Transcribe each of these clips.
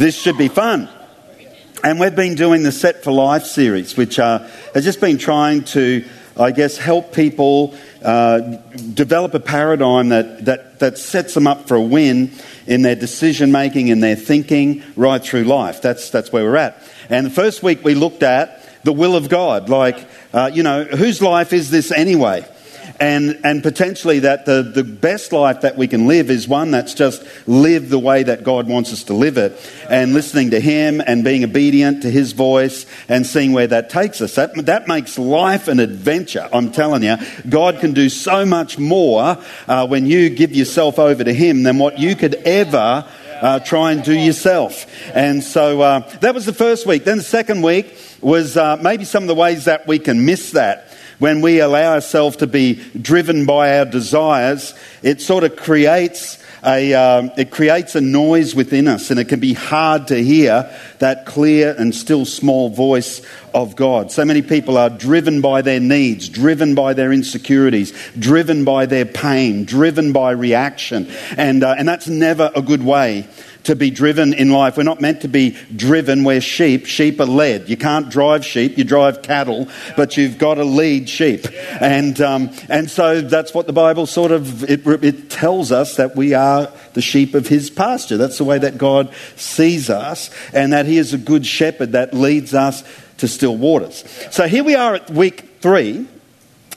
this should be fun. And we've been doing the Set for Life series, which uh, has just been trying to, I guess, help people uh, develop a paradigm that, that, that sets them up for a win in their decision making, in their thinking, right through life. That's, that's where we're at. And the first week we looked at the will of God. Like, uh, you know, whose life is this anyway? And, and potentially that the, the best life that we can live is one that's just live the way that God wants us to live it and listening to Him and being obedient to His voice and seeing where that takes us. That, that makes life an adventure, I'm telling you. God can do so much more uh, when you give yourself over to Him than what you could ever uh, try and do yourself. And so uh, that was the first week. Then the second week was uh, maybe some of the ways that we can miss that when we allow ourselves to be driven by our desires, it sort of creates a, um, it creates a noise within us, and it can be hard to hear that clear and still small voice of God. So many people are driven by their needs, driven by their insecurities, driven by their pain, driven by reaction, and, uh, and that's never a good way to be driven in life. We're not meant to be driven. We're sheep. Sheep are led. You can't drive sheep. You drive cattle, but you've got to lead sheep. And, um, and so that's what the Bible sort of, it, it tells us that we are the sheep of his pasture. That's the way that God sees us and that he is a good shepherd that leads us to still waters. So here we are at week three.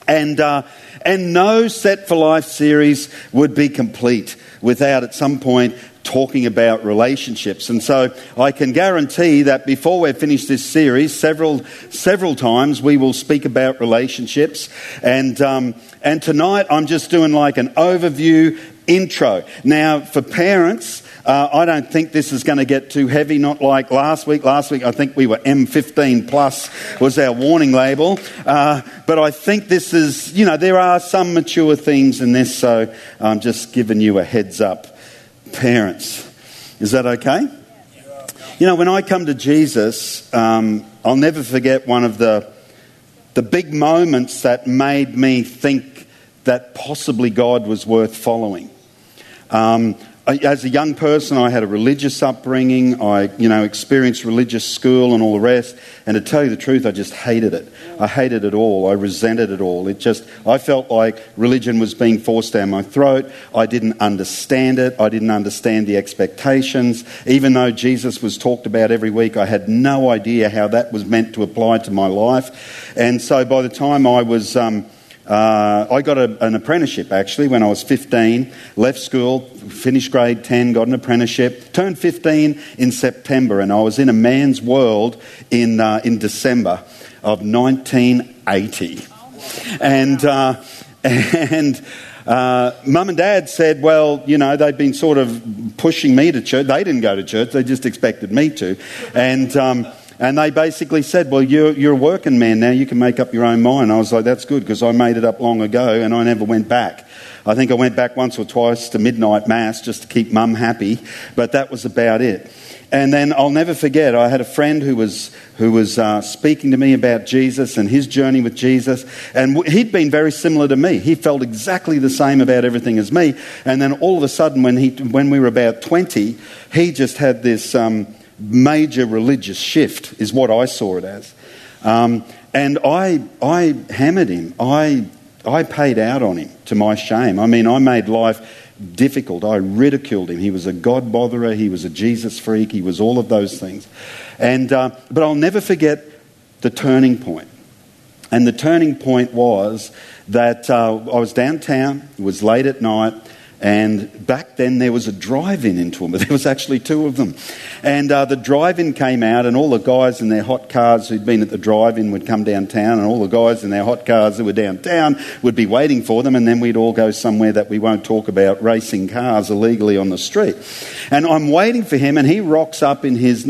And, uh, and no Set for Life series would be complete without at some point talking about relationships. And so I can guarantee that before we finish this series, several, several times we will speak about relationships. And, um, and tonight I'm just doing like an overview intro. Now, for parents, uh, I don't think this is going to get too heavy, not like last week. Last week, I think we were M15 plus was our warning label. Uh, but I think this is, you know, there are some mature things in this, so I'm just giving you a heads up parents. Is that okay? You know, when I come to Jesus, um, I'll never forget one of the, the big moments that made me think that possibly God was worth following. Um, as a young person, I had a religious upbringing. I, you know, experienced religious school and all the rest. And to tell you the truth, I just hated it. I hated it all. I resented it all. It just, I felt like religion was being forced down my throat. I didn't understand it. I didn't understand the expectations. Even though Jesus was talked about every week, I had no idea how that was meant to apply to my life. And so by the time I was, um, uh, I got a, an apprenticeship actually when I was 15, left school, finished grade 10, got an apprenticeship, turned 15 in September, and I was in a man's world in, uh, in December of 1980. And, uh, and uh, mum and dad said, well, you know, they'd been sort of pushing me to church. They didn't go to church, they just expected me to. And, um, and they basically said, Well, you're, you're a working man now, you can make up your own mind. I was like, That's good because I made it up long ago and I never went back. I think I went back once or twice to midnight mass just to keep mum happy, but that was about it. And then I'll never forget, I had a friend who was, who was uh, speaking to me about Jesus and his journey with Jesus. And he'd been very similar to me. He felt exactly the same about everything as me. And then all of a sudden, when, he, when we were about 20, he just had this. Um, major religious shift, is what I saw it as. Um, and I, I hammered him. I, I paid out on him to my shame. I mean, I made life difficult. I ridiculed him. He was a God botherer. He was a Jesus freak. He was all of those things. And, uh, but I'll never forget the turning point. And the turning point was that uh, I was downtown, it was late at night, and back then there was a drive in in Toowoomba. There was actually two of them. And uh, the drive in came out, and all the guys in their hot cars who'd been at the drive in would come downtown, and all the guys in their hot cars who were downtown would be waiting for them, and then we'd all go somewhere that we won't talk about racing cars illegally on the street. And I'm waiting for him, and he rocks up in his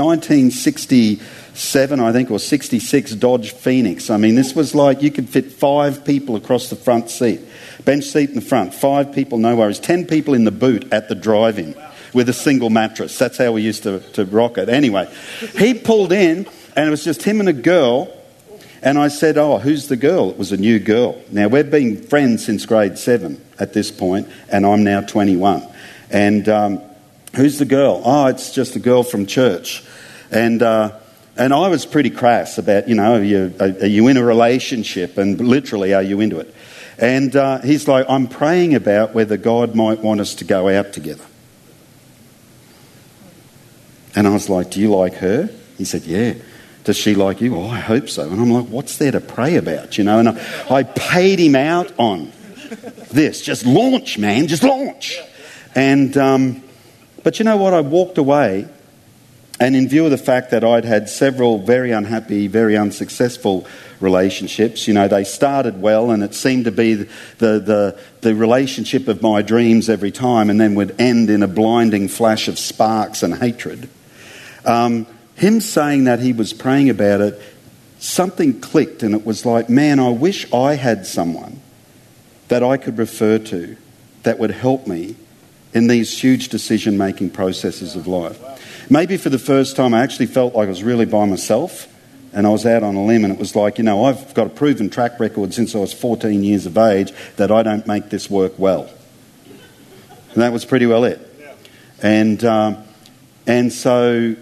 1967, I think, or 66 Dodge Phoenix. I mean, this was like you could fit five people across the front seat. Bench seat in the front, five people, no worries. Ten people in the boot at the drive in with a single mattress. That's how we used to, to rock it. Anyway, he pulled in, and it was just him and a girl. And I said, Oh, who's the girl? It was a new girl. Now, we've been friends since grade seven at this point, and I'm now 21. And, um, Who's the girl? Oh, it's just a girl from church. And, uh, and I was pretty crass about, you know, are you, are you in a relationship? And literally, are you into it? And uh, he's like, I'm praying about whether God might want us to go out together. And I was like, Do you like her? He said, Yeah. Does she like you? Oh, I hope so. And I'm like, What's there to pray about? You know, and I, I paid him out on this. Just launch, man, just launch. And, um, but you know what? I walked away, and in view of the fact that I'd had several very unhappy, very unsuccessful relationships, you know, they started well, and it seemed to be the, the, the relationship of my dreams every time, and then would end in a blinding flash of sparks and hatred. Um, him saying that he was praying about it, something clicked, and it was like, man, I wish I had someone that I could refer to that would help me in these huge decision making processes of life. Maybe for the first time, I actually felt like I was really by myself and I was out on a limb, and it was like, you know, I've got a proven track record since I was 14 years of age that I don't make this work well. And that was pretty well it. And, um, and so,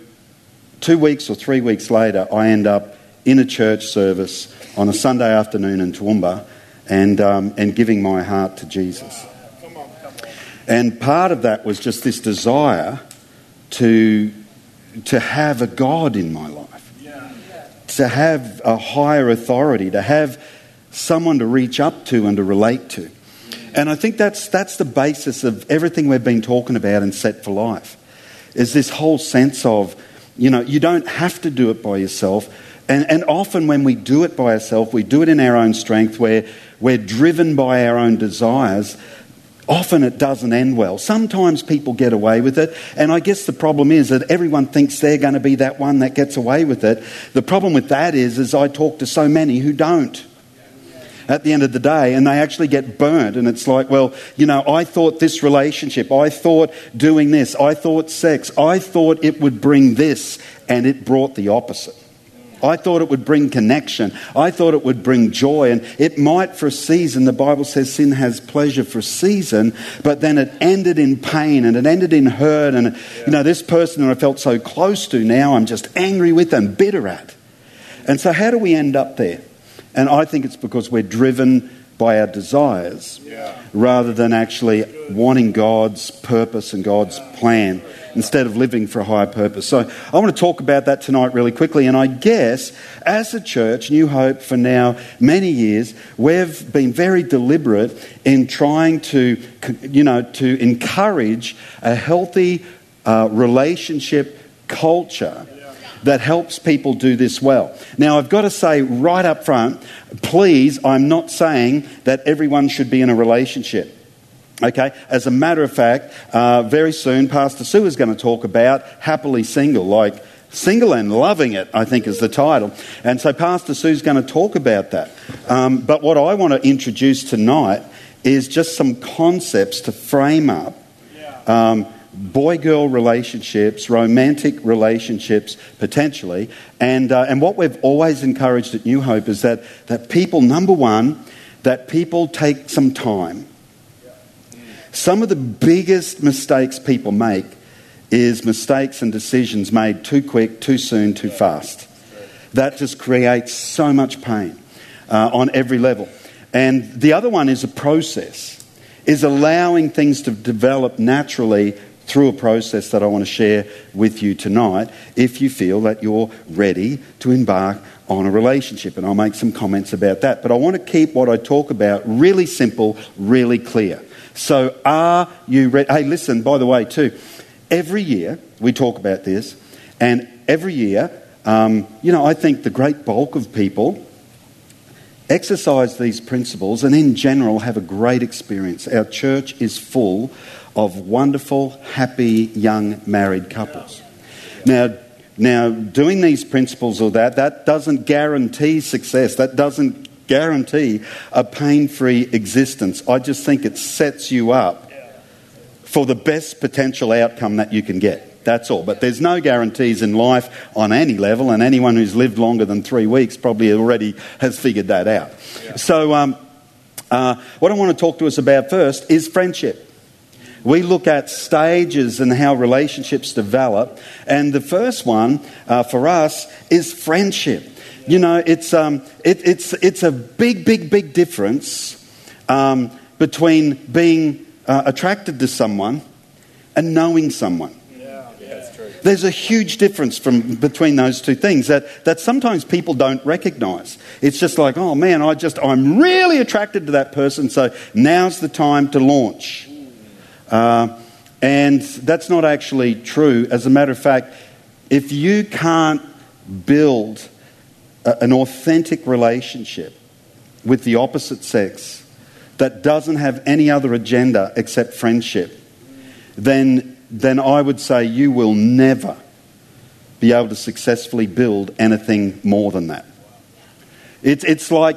two weeks or three weeks later, I end up in a church service on a Sunday afternoon in Toowoomba and, um, and giving my heart to Jesus. And part of that was just this desire to, to have a God in my life, to have a higher authority, to have someone to reach up to and to relate to. And I think that's, that's the basis of everything we've been talking about in Set for Life, is this whole sense of, you know, you don't have to do it by yourself. And, and often when we do it by ourselves, we do it in our own strength, where we're driven by our own desires. Often it doesn't end well. Sometimes people get away with it, and I guess the problem is that everyone thinks they're going to be that one that gets away with it. The problem with that is, is I talk to so many who don't at the end of the day and they actually get burnt and it's like well you know i thought this relationship i thought doing this i thought sex i thought it would bring this and it brought the opposite I thought it would bring connection. I thought it would bring joy. And it might for a season. The Bible says sin has pleasure for a season, but then it ended in pain and it ended in hurt. And, you know, this person that I felt so close to now I'm just angry with and bitter at. And so, how do we end up there? And I think it's because we're driven by our desires yeah. rather than actually wanting God's purpose and God's plan instead of living for a higher purpose. So I want to talk about that tonight really quickly. And I guess as a church, New Hope, for now many years, we've been very deliberate in trying to, you know, to encourage a healthy uh, relationship culture that helps people do this well. Now, I've got to say right up front, please, I'm not saying that everyone should be in a relationship. Okay, as a matter of fact, uh, very soon Pastor Sue is going to talk about happily single, like single and loving it, I think is the title. And so Pastor Sue's going to talk about that. Um, but what I want to introduce tonight is just some concepts to frame up um, boy girl relationships, romantic relationships, potentially. And, uh, and what we've always encouraged at New Hope is that, that people, number one, that people take some time some of the biggest mistakes people make is mistakes and decisions made too quick, too soon, too fast. That just creates so much pain uh, on every level. And the other one is a process, is allowing things to develop naturally through a process that I want to share with you tonight if you feel that you're ready to embark on a relationship. And I'll make some comments about that. But I want to keep what I talk about really simple, really clear. So, are you ready? Hey, listen, by the way, too, every year we talk about this, and every year, um, you know, I think the great bulk of people exercise these principles and, in general, have a great experience. Our church is full of wonderful, happy, young married couples. Now, now, doing these principles or that, that doesn't guarantee success. That doesn't guarantee a pain free existence. I just think it sets you up for the best potential outcome that you can get. That's all. But there's no guarantees in life on any level, and anyone who's lived longer than three weeks probably already has figured that out. Yeah. So, um, uh, what I want to talk to us about first is friendship. We look at stages and how relationships develop. And the first one uh, for us is friendship. You know, it's, um, it, it's, it's a big, big, big difference um, between being uh, attracted to someone and knowing someone. There's a huge difference from, between those two things that, that sometimes people don't recognize. It's just like, oh man, I just, I'm really attracted to that person, so now's the time to launch. Uh, and that's not actually true. As a matter of fact, if you can't build a, an authentic relationship with the opposite sex that doesn't have any other agenda except friendship, then then I would say you will never be able to successfully build anything more than that. It's, it's like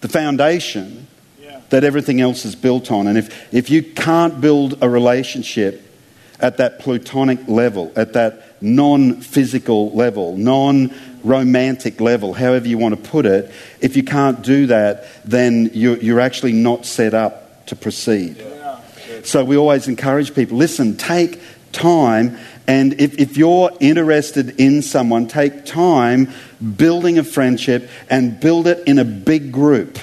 the foundation that everything else is built on. And if, if you can't build a relationship at that platonic level, at that non physical level, non romantic level, however you want to put it, if you can't do that, then you're, you're actually not set up to proceed. So we always encourage people listen, take time. And if, if you're interested in someone, take time building a friendship and build it in a big group.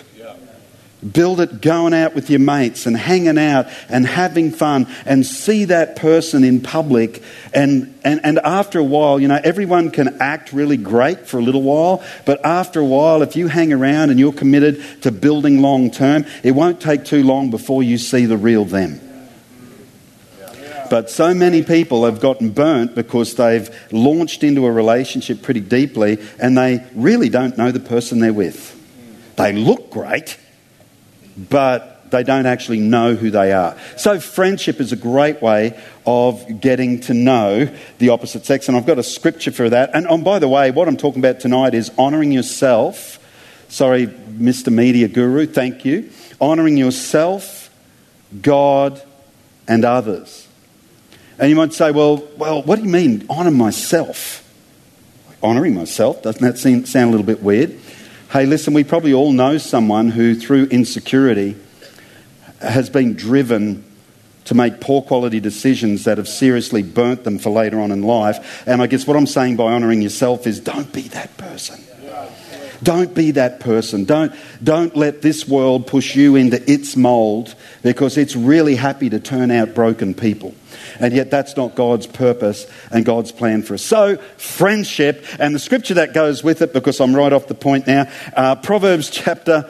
Build it going out with your mates and hanging out and having fun and see that person in public. And, and, and after a while, you know, everyone can act really great for a little while, but after a while, if you hang around and you're committed to building long term, it won't take too long before you see the real them. But so many people have gotten burnt because they've launched into a relationship pretty deeply and they really don't know the person they're with. They look great, but they don't actually know who they are. So, friendship is a great way of getting to know the opposite sex. And I've got a scripture for that. And oh, by the way, what I'm talking about tonight is honoring yourself. Sorry, Mr. Media Guru, thank you. Honoring yourself, God, and others. And you might say, well, well, what do you mean, honour myself? Honouring myself, doesn't that seem, sound a little bit weird? Hey, listen, we probably all know someone who, through insecurity, has been driven to make poor quality decisions that have seriously burnt them for later on in life. And I guess what I'm saying by honouring yourself is don't be that person. Don't be that person. Don't, don't let this world push you into its mold because it's really happy to turn out broken people. And yet, that's not God's purpose and God's plan for us. So, friendship, and the scripture that goes with it, because I'm right off the point now, uh, Proverbs chapter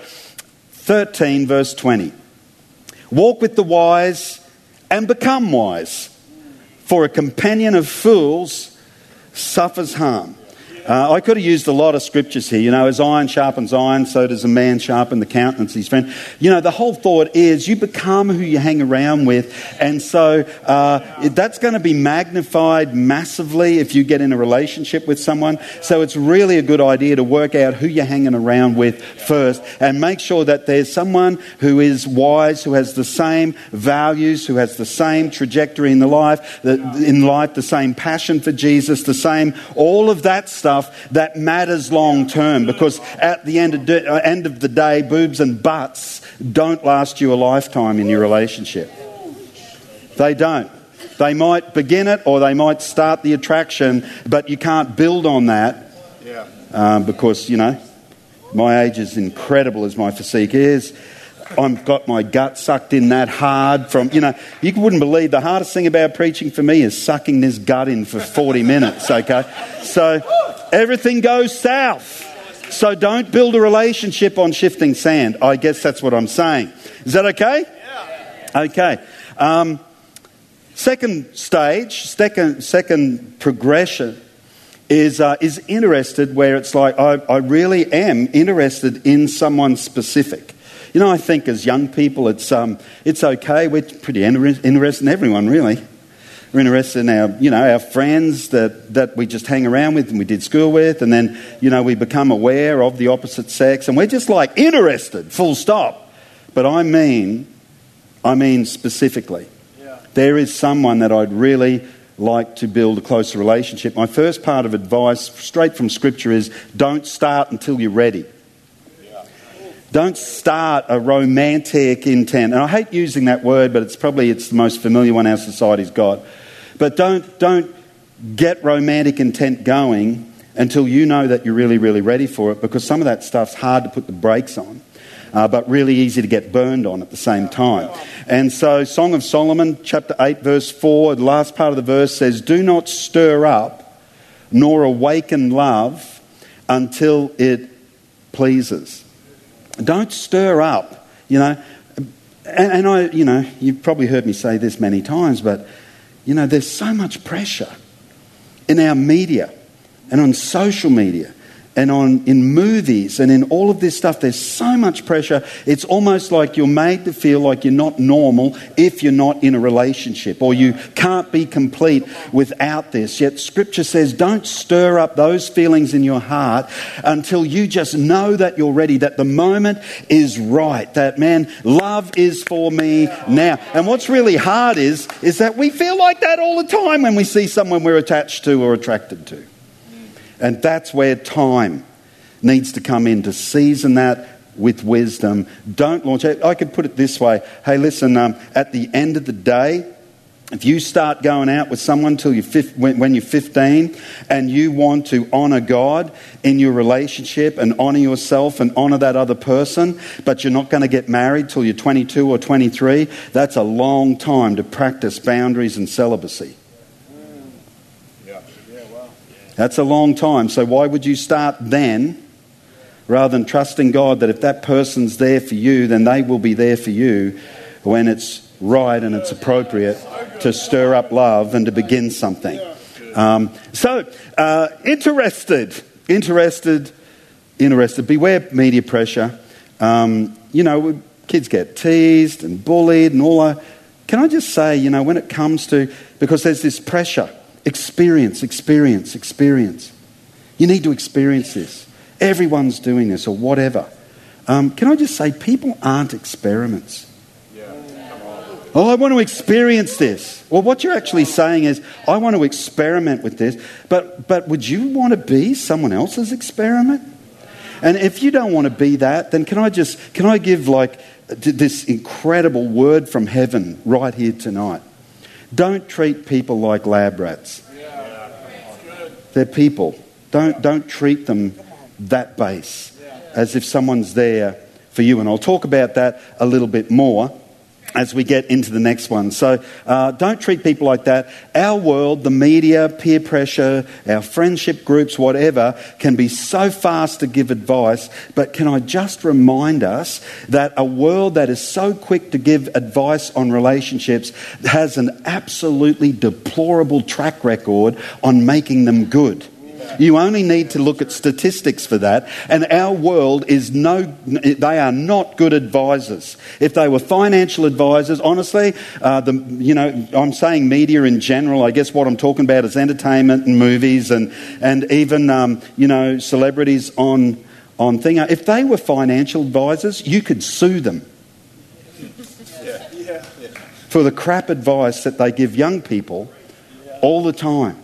13, verse 20. Walk with the wise and become wise, for a companion of fools suffers harm. Uh, I could have used a lot of scriptures here. You know, as iron sharpens iron, so does a man sharpen the countenance of his friend. You know, the whole thought is you become who you hang around with. And so uh, that's going to be magnified massively if you get in a relationship with someone. So it's really a good idea to work out who you're hanging around with first and make sure that there's someone who is wise, who has the same values, who has the same trajectory in the life, the, in life, the same passion for Jesus, the same, all of that stuff stuff that matters long term because at the end of, de- uh, end of the day, boobs and butts don't last you a lifetime in your relationship. They don't. They might begin it or they might start the attraction, but you can't build on that um, because, you know, my age is incredible as my physique is. I've got my gut sucked in that hard from, you know, you wouldn't believe the hardest thing about preaching for me is sucking this gut in for 40 minutes, okay? So everything goes south. So don't build a relationship on shifting sand. I guess that's what I'm saying. Is that okay? Okay. Um, second stage, second, second progression is, uh, is interested where it's like, I, I really am interested in someone specific. You know, I think as young people, it's, um, it's okay. We're pretty interested in everyone, really. We're interested in our, you know, our friends that, that we just hang around with and we did school with, and then, you know, we become aware of the opposite sex, and we're just like interested, full stop. But I mean, I mean specifically. Yeah. There is someone that I'd really like to build a closer relationship. My first part of advice, straight from Scripture, is don't start until you're ready. Don't start a romantic intent. And I hate using that word, but it's probably it's the most familiar one our society's got. But don't, don't get romantic intent going until you know that you're really, really ready for it because some of that stuff's hard to put the brakes on. Uh, but really easy to get burned on at the same time. And so, Song of Solomon, chapter 8, verse 4, the last part of the verse says, Do not stir up nor awaken love until it pleases. Don't stir up, you know. And, and I, you know, you've probably heard me say this many times, but, you know, there's so much pressure in our media and on social media and on in movies and in all of this stuff there's so much pressure. It's almost like you're made to feel like you're not normal if you're not in a relationship or you can't be complete without this. Yet scripture says don't stir up those feelings in your heart until you just know that you're ready that the moment is right that man love is for me now. And what's really hard is is that we feel like that all the time when we see someone we're attached to or attracted to and that's where time needs to come in to season that with wisdom. Don't launch it. I could put it this way hey, listen, um, at the end of the day, if you start going out with someone till you're when you're 15 and you want to honor God in your relationship and honor yourself and honor that other person, but you're not going to get married till you're 22 or 23, that's a long time to practice boundaries and celibacy. That's a long time. So why would you start then rather than trusting God that if that person's there for you, then they will be there for you when it's right and it's appropriate to stir up love and to begin something. Um, so, uh, interested, interested, interested. Beware media pressure. Um, you know, kids get teased and bullied and all that. Can I just say, you know, when it comes to, because there's this pressure Experience, experience, experience. You need to experience this. Everyone's doing this or whatever. Um, can I just say, people aren't experiments. Oh, I want to experience this. Well, what you're actually saying is, I want to experiment with this, but, but would you want to be someone else's experiment? And if you don't want to be that, then can I just, can I give like this incredible word from heaven right here tonight? Don't treat people like lab rats. They're people. Don't, don't treat them that base as if someone's there for you. And I'll talk about that a little bit more as we get into the next one. So uh, don't treat people like that. Our world, the media, peer pressure, our friendship groups, whatever, can be so fast to give advice. But can I just remind us that a world that is so quick to give advice on relationships has an absolutely deplorable track record on making them good. You only need to look at statistics for that. And our world is no, they are not good advisors. If they were financial advisors, honestly, uh, the, you know, I'm saying media in general. I guess what I'm talking about is entertainment and movies and, and even, um, you know, celebrities on, on thing. If they were financial advisors, you could sue them. For the crap advice that they give young people all the time.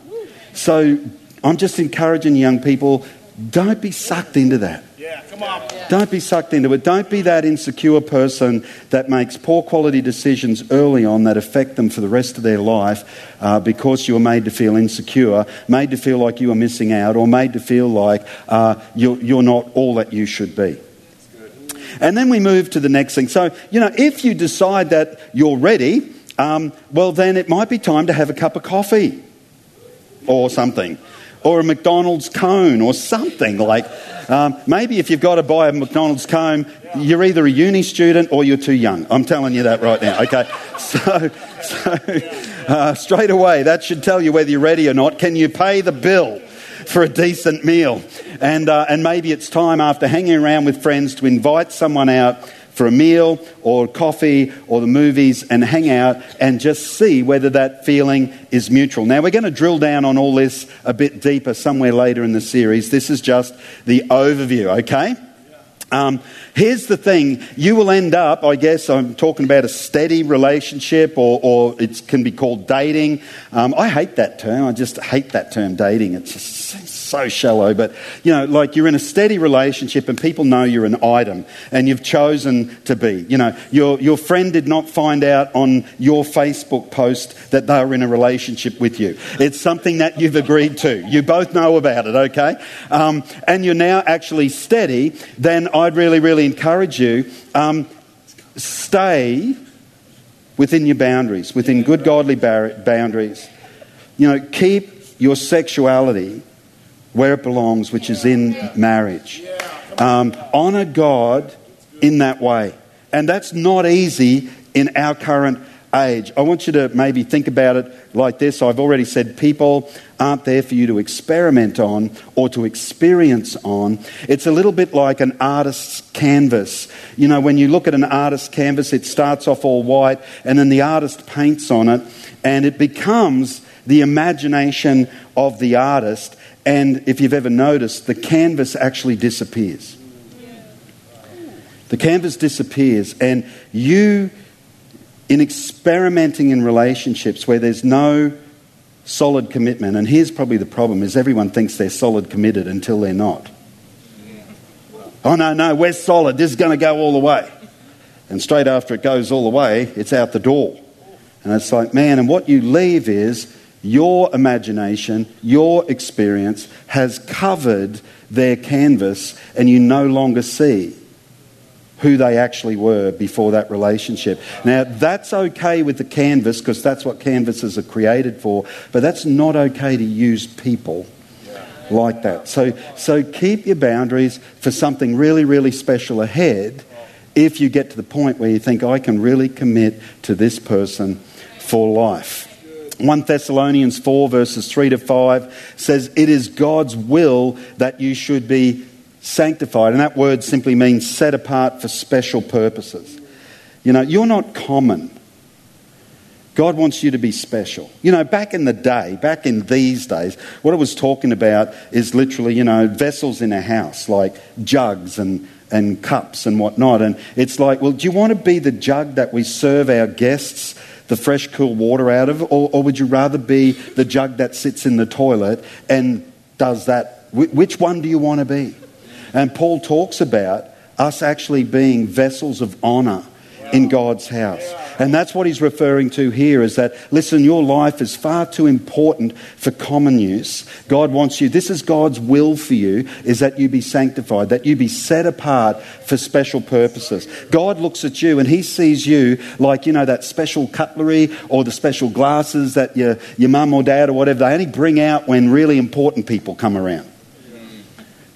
So I'm just encouraging young people don't be sucked into that. Yeah, come on. Don't be sucked into it. Don't be that insecure person that makes poor quality decisions early on that affect them for the rest of their life uh, because you were made to feel insecure, made to feel like you were missing out, or made to feel like uh, you're, you're not all that you should be. And then we move to the next thing. So, you know, if you decide that you're ready, um, well, then it might be time to have a cup of coffee or something or a McDonald's cone or something. Like um, maybe if you've got to buy a McDonald's cone, you're either a uni student or you're too young. I'm telling you that right now. Okay, so, so uh, straight away that should tell you whether you're ready or not. Can you pay the bill? For a decent meal. And, uh, and maybe it's time after hanging around with friends to invite someone out for a meal or coffee or the movies and hang out and just see whether that feeling is mutual. Now, we're going to drill down on all this a bit deeper somewhere later in the series. This is just the overview, okay? Um, here's the thing you will end up, I guess, I'm talking about a steady relationship, or, or it can be called dating. Um, I hate that term. I just hate that term, dating. It's just so shallow, but you know, like you're in a steady relationship and people know you're an item and you've chosen to be. You know, your, your friend did not find out on your Facebook post that they were in a relationship with you. It's something that you've agreed to. You both know about it, okay? Um, and you're now actually steady, then I'd really, really encourage you um, stay within your boundaries, within good godly boundaries. You know, keep your sexuality where it belongs, which is in marriage. Um, honor God in that way. And that's not easy in our current age. I want you to maybe think about it like this. I've already said people aren't there for you to experiment on or to experience on. It's a little bit like an artist's canvas. You know, when you look at an artist's canvas, it starts off all white and then the artist paints on it and it becomes the imagination of the artist. And if you've ever noticed, the canvas actually disappears. The canvas disappears, and you, in experimenting in relationships where there's no solid commitment, and here's probably the problem: is everyone thinks they're solid committed until they're not. Oh no, no, we're solid. This is going to go all the way, and straight after it goes all the way, it's out the door, and it's like, man, and what you leave is your imagination, your experience has covered their canvas, and you no longer see who they actually were before that relationship. Now, that's okay with the canvas because that's what canvases are created for, but that's not okay to use people like that. So, so keep your boundaries for something really, really special ahead if you get to the point where you think, I can really commit to this person for life. 1 Thessalonians 4, verses 3 to 5 says, It is God's will that you should be sanctified. And that word simply means set apart for special purposes. You know, you're not common. God wants you to be special. You know, back in the day, back in these days, what I was talking about is literally, you know, vessels in a house, like jugs and, and cups and whatnot. And it's like, well, do you want to be the jug that we serve our guests the fresh, cool water out of, or, or would you rather be the jug that sits in the toilet and does that? Which one do you want to be? And Paul talks about us actually being vessels of honor in God's house. And that's what he's referring to here is that, listen, your life is far too important for common use. God wants you, this is God's will for you, is that you be sanctified, that you be set apart for special purposes. God looks at you and he sees you like, you know, that special cutlery or the special glasses that your, your mum or dad or whatever, they only bring out when really important people come around.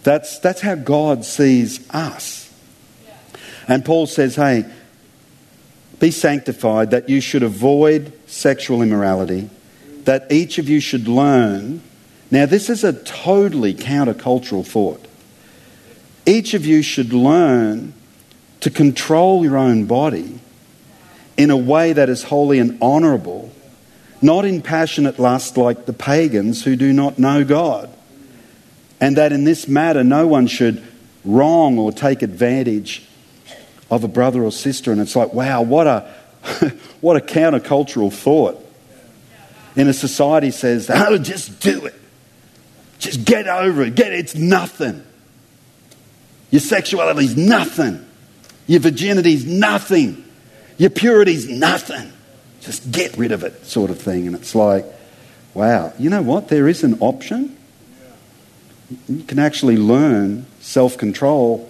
That's, that's how God sees us. And Paul says, hey, be sanctified, that you should avoid sexual immorality, that each of you should learn. Now, this is a totally countercultural thought. Each of you should learn to control your own body in a way that is holy and honourable, not in passionate lust like the pagans who do not know God. And that in this matter, no one should wrong or take advantage of a brother or sister. And it's like, wow, what a, what a countercultural thought. In a society says, oh, just do it. Just get over it. Get it. It's nothing. Your sexuality is nothing. Your virginity is nothing. Your purity is nothing. Just get rid of it, sort of thing. And it's like, wow, you know what? There is an option. You can actually learn self control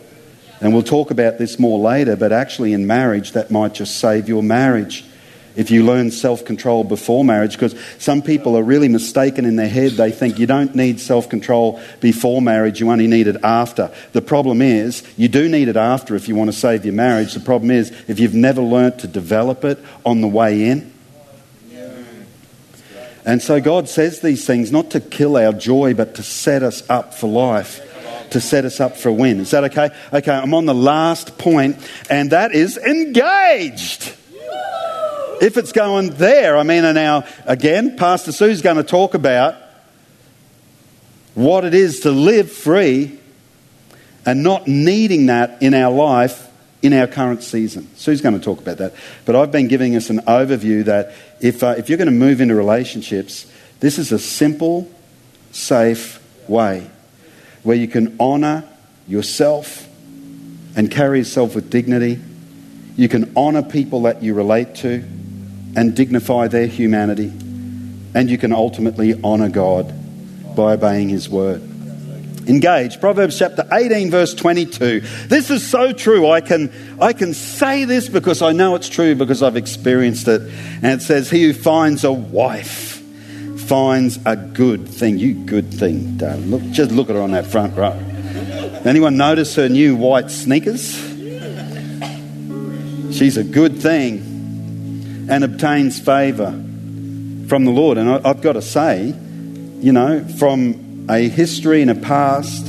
and we'll talk about this more later, but actually, in marriage, that might just save your marriage. If you learn self control before marriage, because some people are really mistaken in their head. They think you don't need self control before marriage, you only need it after. The problem is, you do need it after if you want to save your marriage. The problem is, if you've never learnt to develop it on the way in, and so God says these things not to kill our joy, but to set us up for life to set us up for a win. Is that okay? Okay, I'm on the last point, and that is engaged. If it's going there, I mean, and now, again, Pastor Sue's going to talk about what it is to live free and not needing that in our life in our current season. Sue's going to talk about that. But I've been giving us an overview that if, uh, if you're going to move into relationships, this is a simple, safe, way where you can honor yourself and carry yourself with dignity. You can honor people that you relate to and dignify their humanity. And you can ultimately honor God by obeying His word. Engage. Proverbs chapter 18, verse 22. This is so true. I can, I can say this because I know it's true because I've experienced it. And it says, He who finds a wife finds a good thing. You good thing, darling. Look, just look at her on that front row. Anyone notice her new white sneakers? She's a good thing and obtains favour from the Lord. And I, I've got to say, you know, from a history and a past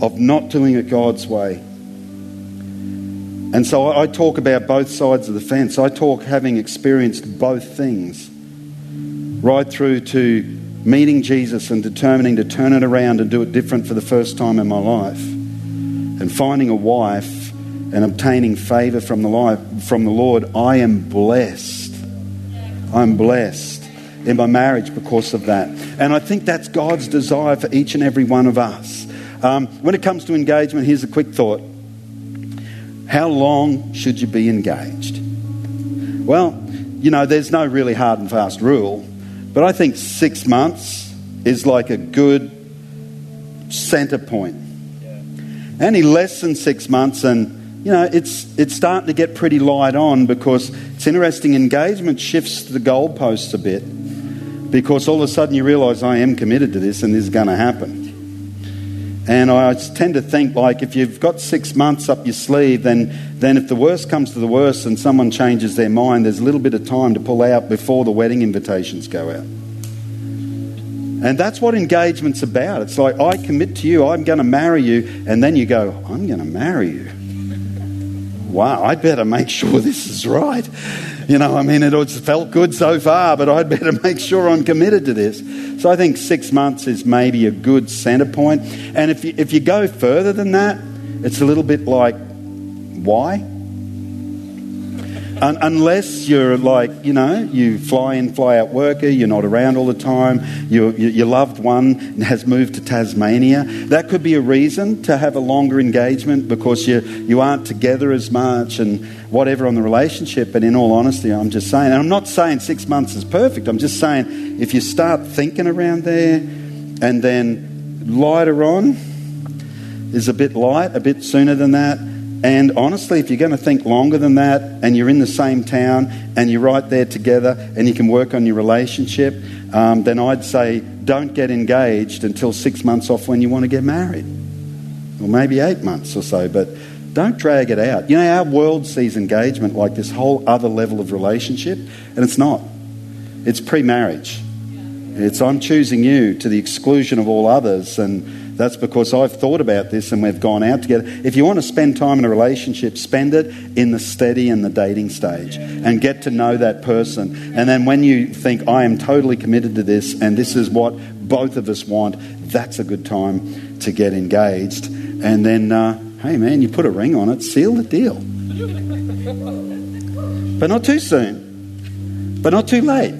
of not doing it God's way. And so I talk about both sides of the fence. I talk having experienced both things, right through to meeting Jesus and determining to turn it around and do it different for the first time in my life, and finding a wife and obtaining favor from the, life, from the Lord, I am blessed. I'm blessed in my marriage because of that. And I think that's God's desire for each and every one of us. Um, when it comes to engagement, here's a quick thought How long should you be engaged? Well, you know, there's no really hard and fast rule, but I think six months is like a good center point. Any less than six months, and you know, it's, it's starting to get pretty light on because it's interesting. Engagement shifts the goalposts a bit because all of a sudden you realize I am committed to this and this is going to happen. And I tend to think like if you've got six months up your sleeve, then, then if the worst comes to the worst and someone changes their mind, there's a little bit of time to pull out before the wedding invitations go out. And that's what engagement's about. It's like, I commit to you, I'm going to marry you, and then you go, I'm going to marry you. Wow, I better make sure this is right. You know, I mean, it it's felt good so far, but I'd better make sure I'm committed to this. So I think six months is maybe a good centre point. And if you, if you go further than that, it's a little bit like, why? Un- unless you're like, you know, you fly in, fly out worker, you're not around all the time, you, you, your loved one has moved to Tasmania. That could be a reason to have a longer engagement because you, you aren't together as much and whatever on the relationship. But in all honesty, I'm just saying, and I'm not saying six months is perfect, I'm just saying if you start thinking around there and then lighter on is a bit light, a bit sooner than that and honestly, if you're going to think longer than that and you're in the same town and you're right there together and you can work on your relationship, um, then I'd say don't get engaged until six months off when you want to get married. Or maybe eight months or so, but don't drag it out. You know, our world sees engagement like this whole other level of relationship, and it's not. It's pre marriage. It's I'm choosing you to the exclusion of all others and that's because I've thought about this and we've gone out together. If you want to spend time in a relationship, spend it in the steady and the dating stage and get to know that person. And then when you think, I am totally committed to this and this is what both of us want, that's a good time to get engaged. And then, uh, hey man, you put a ring on it, seal the deal. But not too soon, but not too late.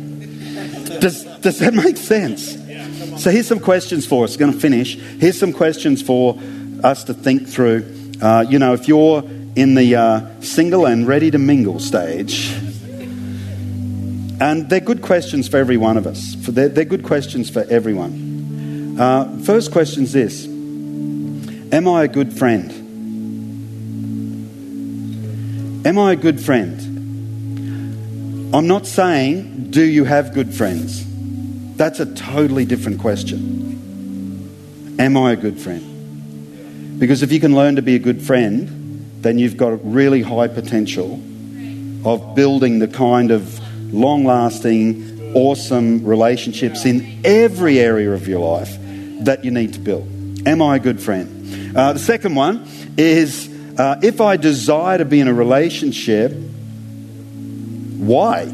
Does, does that make sense? So here's some questions for us. Going to finish. Here's some questions for us to think through. Uh, you know, if you're in the uh, single and ready to mingle stage, and they're good questions for every one of us. For they're, they're good questions for everyone. Uh, first question is this: Am I a good friend? Am I a good friend? I'm not saying, do you have good friends? That's a totally different question. Am I a good friend? Because if you can learn to be a good friend, then you've got a really high potential of building the kind of long lasting, awesome relationships in every area of your life that you need to build. Am I a good friend? Uh, the second one is uh, if I desire to be in a relationship, why?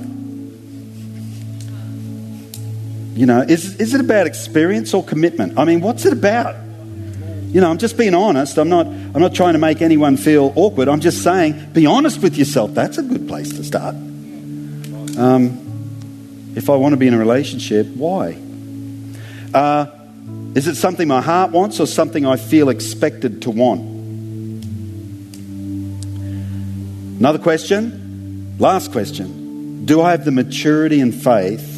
You know, is, is it about experience or commitment? I mean, what's it about? You know, I'm just being honest. I'm not, I'm not trying to make anyone feel awkward. I'm just saying, be honest with yourself. That's a good place to start. Um, if I want to be in a relationship, why? Uh, Is it something my heart wants or something I feel expected to want? Another question, last question. Do I have the maturity and faith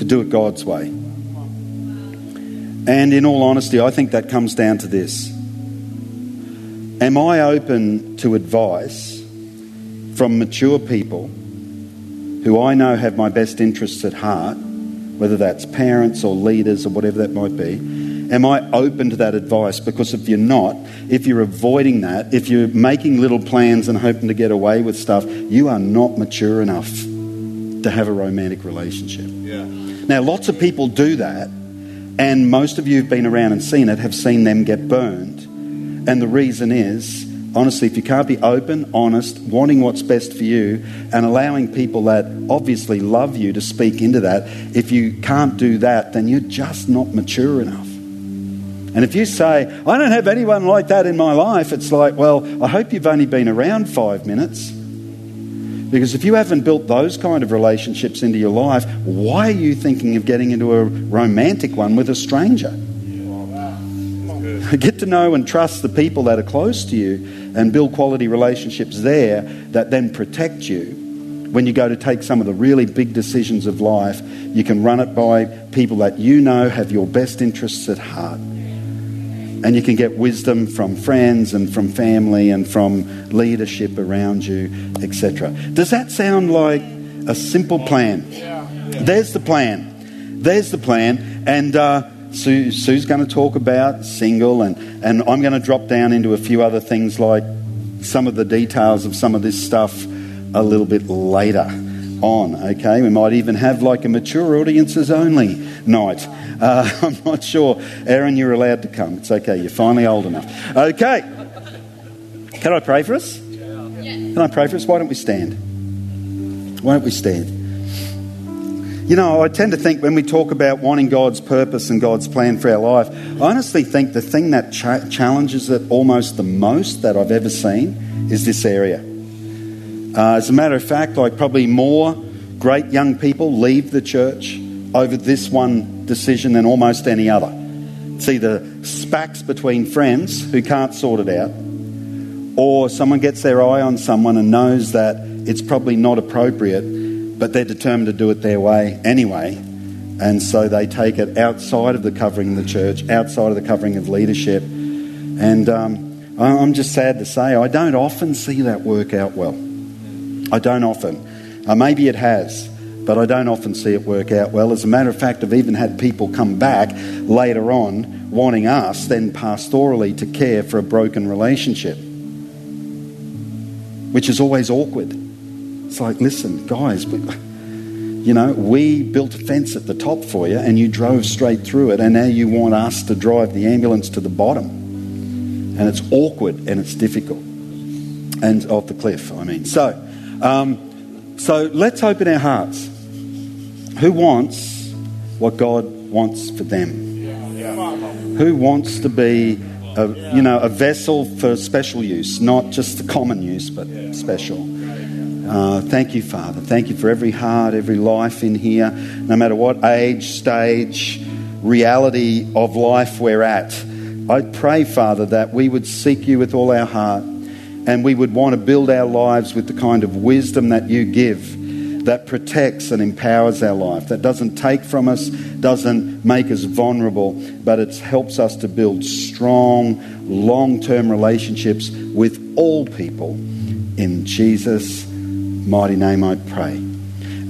to do it God's way? And in all honesty, I think that comes down to this Am I open to advice from mature people who I know have my best interests at heart? whether that's parents or leaders or whatever that might be? Am I open to that advice? Because if you're not, if you're avoiding that, if you're making little plans and hoping to get away with stuff, you are not mature enough to have a romantic relationship. Yeah. Now, lots of people do that, and most of you who've been around and seen it have seen them get burned. And the reason is honestly, if you can't be open, honest, wanting what's best for you, and allowing people that obviously love you to speak into that, if you can't do that, then you're just not mature enough. And if you say, I don't have anyone like that in my life, it's like, well, I hope you've only been around five minutes. Because if you haven't built those kind of relationships into your life, why are you thinking of getting into a romantic one with a stranger? Get to know and trust the people that are close to you and build quality relationships there that then protect you. When you go to take some of the really big decisions of life, you can run it by people that you know have your best interests at heart. And you can get wisdom from friends and from family and from leadership around you, etc. Does that sound like a simple plan? There's the plan. There's the plan. And uh, Sue, Sue's going to talk about single, and, and I'm going to drop down into a few other things like some of the details of some of this stuff a little bit later on. Okay, we might even have like a mature audiences only night. Uh, I'm not sure. Aaron, you're allowed to come. It's okay. You're finally old enough. Okay. Can I pray for us? Can I pray for us? Why don't we stand? Why don't we stand? You know, I tend to think when we talk about wanting God's purpose and God's plan for our life, I honestly think the thing that cha- challenges it almost the most that I've ever seen is this area. Uh, as a matter of fact, like probably more great young people leave the church over this one decision than almost any other. It's either spacks between friends who can't sort it out, or someone gets their eye on someone and knows that it's probably not appropriate but they're determined to do it their way anyway. And so they take it outside of the covering of the church, outside of the covering of leadership. And um, I'm just sad to say, I don't often see that work out well. I don't often. Uh, maybe it has, but I don't often see it work out well. As a matter of fact, I've even had people come back later on wanting us then pastorally to care for a broken relationship, which is always awkward. It's like, listen, guys, we, you know, we built a fence at the top for you and you drove straight through it, and now you want us to drive the ambulance to the bottom. And it's awkward and it's difficult. And off the cliff, I mean. So, um, so let's open our hearts. Who wants what God wants for them? Who wants to be a, you know, a vessel for special use, not just the common use, but special? Uh, thank you, Father. Thank you for every heart, every life in here, no matter what age, stage, reality of life we're at. I pray, Father, that we would seek you with all our heart and we would want to build our lives with the kind of wisdom that you give that protects and empowers our life, that doesn't take from us, doesn't make us vulnerable, but it helps us to build strong, long term relationships with all people. In Jesus' mighty name I pray.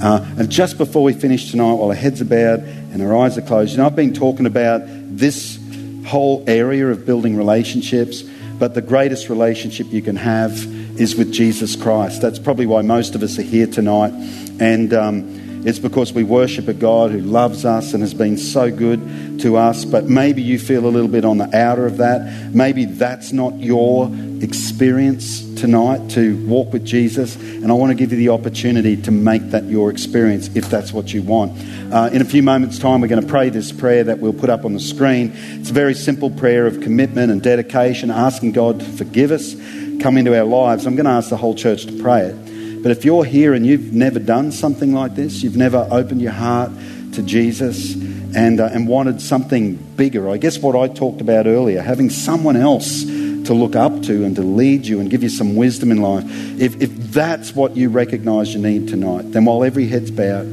Uh, and just before we finish tonight, while our heads are bowed and our eyes are closed, you know, I've been talking about this whole area of building relationships, but the greatest relationship you can have is with Jesus Christ. That's probably why most of us are here tonight. And um, it's because we worship a God who loves us and has been so good to us. But maybe you feel a little bit on the outer of that. Maybe that's not your experience tonight to walk with Jesus, and I want to give you the opportunity to make that your experience if that's what you want. Uh, in a few moments' time, we're going to pray this prayer that we'll put up on the screen. It's a very simple prayer of commitment and dedication, asking God to forgive us, come into our lives. I'm going to ask the whole church to pray it. But if you're here and you've never done something like this, you've never opened your heart to Jesus, and, uh, and wanted something bigger. I guess what I talked about earlier, having someone else to look up to and to lead you and give you some wisdom in life. If, if that's what you recognize you need tonight, then while every head's bowed,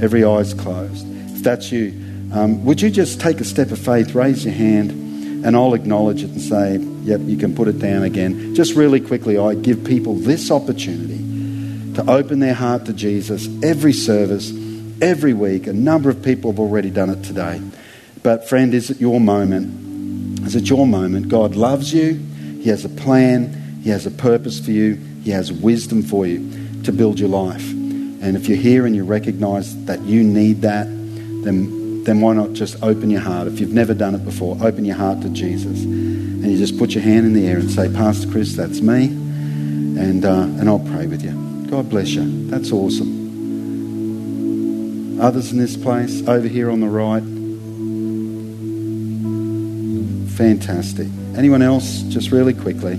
every eye's closed, if that's you, um, would you just take a step of faith, raise your hand, and I'll acknowledge it and say, yep, you can put it down again. Just really quickly, I give people this opportunity to open their heart to Jesus every service, every week. A number of people have already done it today. But, friend, is it your moment? Is it your moment? God loves you, He has a plan, He has a purpose for you, He has wisdom for you to build your life. And if you're here and you recognize that you need that, then, then why not just open your heart? If you've never done it before, open your heart to Jesus. And you just put your hand in the air and say, Pastor Chris, that's me. And, uh, and I'll pray with you. God bless you. That's awesome. Others in this place, over here on the right. Fantastic. Anyone else, just really quickly?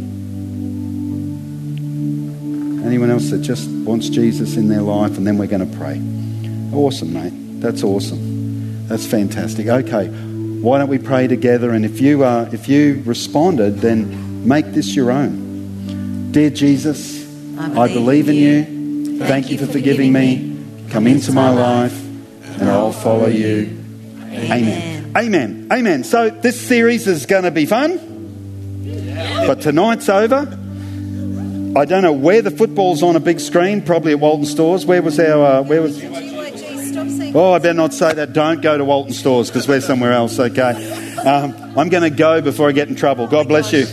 Anyone else that just wants Jesus in their life, and then we're going to pray. Awesome, mate. That's awesome. That's fantastic. Okay, why don't we pray together? And if you uh, if you responded, then make this your own. Dear Jesus, I believe, I believe in you. you. Thank, Thank you for forgiving me. Come into my life, and I'll follow you. Amen. Amen. Amen. So this series is going to be fun, but tonight's over. I don't know where the football's on a big screen. Probably at Walton Stores. Where was our? Uh, where was? Oh, I better not say that. Don't go to Walton Stores because we're somewhere else. Okay. Um, I'm going to go before I get in trouble. God bless you.